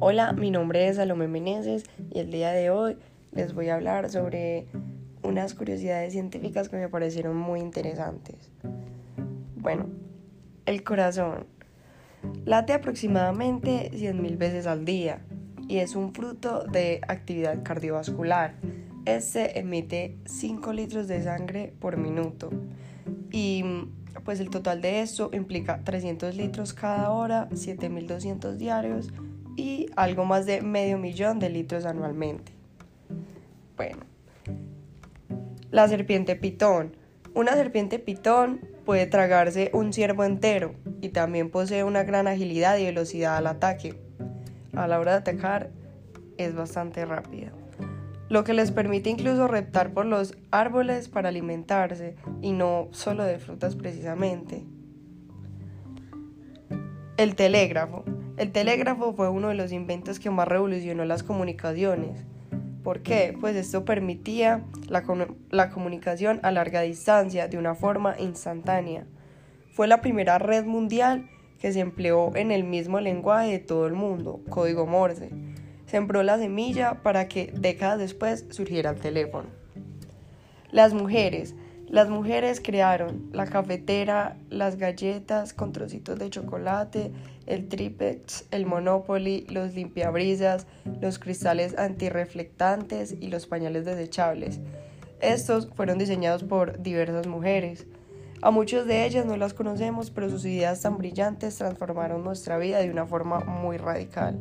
Hola, mi nombre es Salomé Meneses y el día de hoy les voy a hablar sobre unas curiosidades científicas que me parecieron muy interesantes. Bueno, el corazón late aproximadamente 100.000 veces al día y es un fruto de actividad cardiovascular. Este emite 5 litros de sangre por minuto y pues el total de esto implica 300 litros cada hora, 7.200 diarios y algo más de medio millón de litros anualmente. Bueno, la serpiente pitón. Una serpiente pitón puede tragarse un ciervo entero y también posee una gran agilidad y velocidad al ataque. A la hora de atacar es bastante rápida lo que les permite incluso reptar por los árboles para alimentarse y no solo de frutas precisamente. El telégrafo. El telégrafo fue uno de los inventos que más revolucionó las comunicaciones. ¿Por qué? Pues esto permitía la, comunicación a larga distancia de una forma instantánea. Fue la primera red mundial que se empleó en el mismo lenguaje de todo el mundo, código Morse sembró la semilla para que décadas después surgiera el teléfono. Las mujeres. Las mujeres crearon la cafetera, las galletas con trocitos de chocolate, el tripex, el monopoly, los limpiabrisas, los cristales antirreflectantes y los pañales desechables. Estos fueron diseñados por diversas mujeres. A muchas de ellas no las conocemos, pero sus ideas tan brillantes transformaron nuestra vida de una forma muy radical.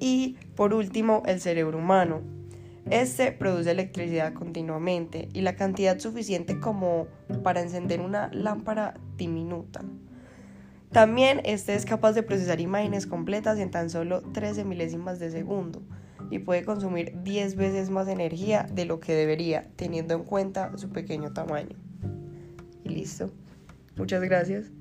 Y por último, el cerebro humano. Este produce electricidad continuamente y la cantidad suficiente como para encender una lámpara diminuta. También este es capaz de procesar imágenes completas en tan solo 13 milésimas de segundo y puede consumir 10 veces más energía de lo que debería, teniendo en cuenta su pequeño tamaño. Y listo. Muchas gracias.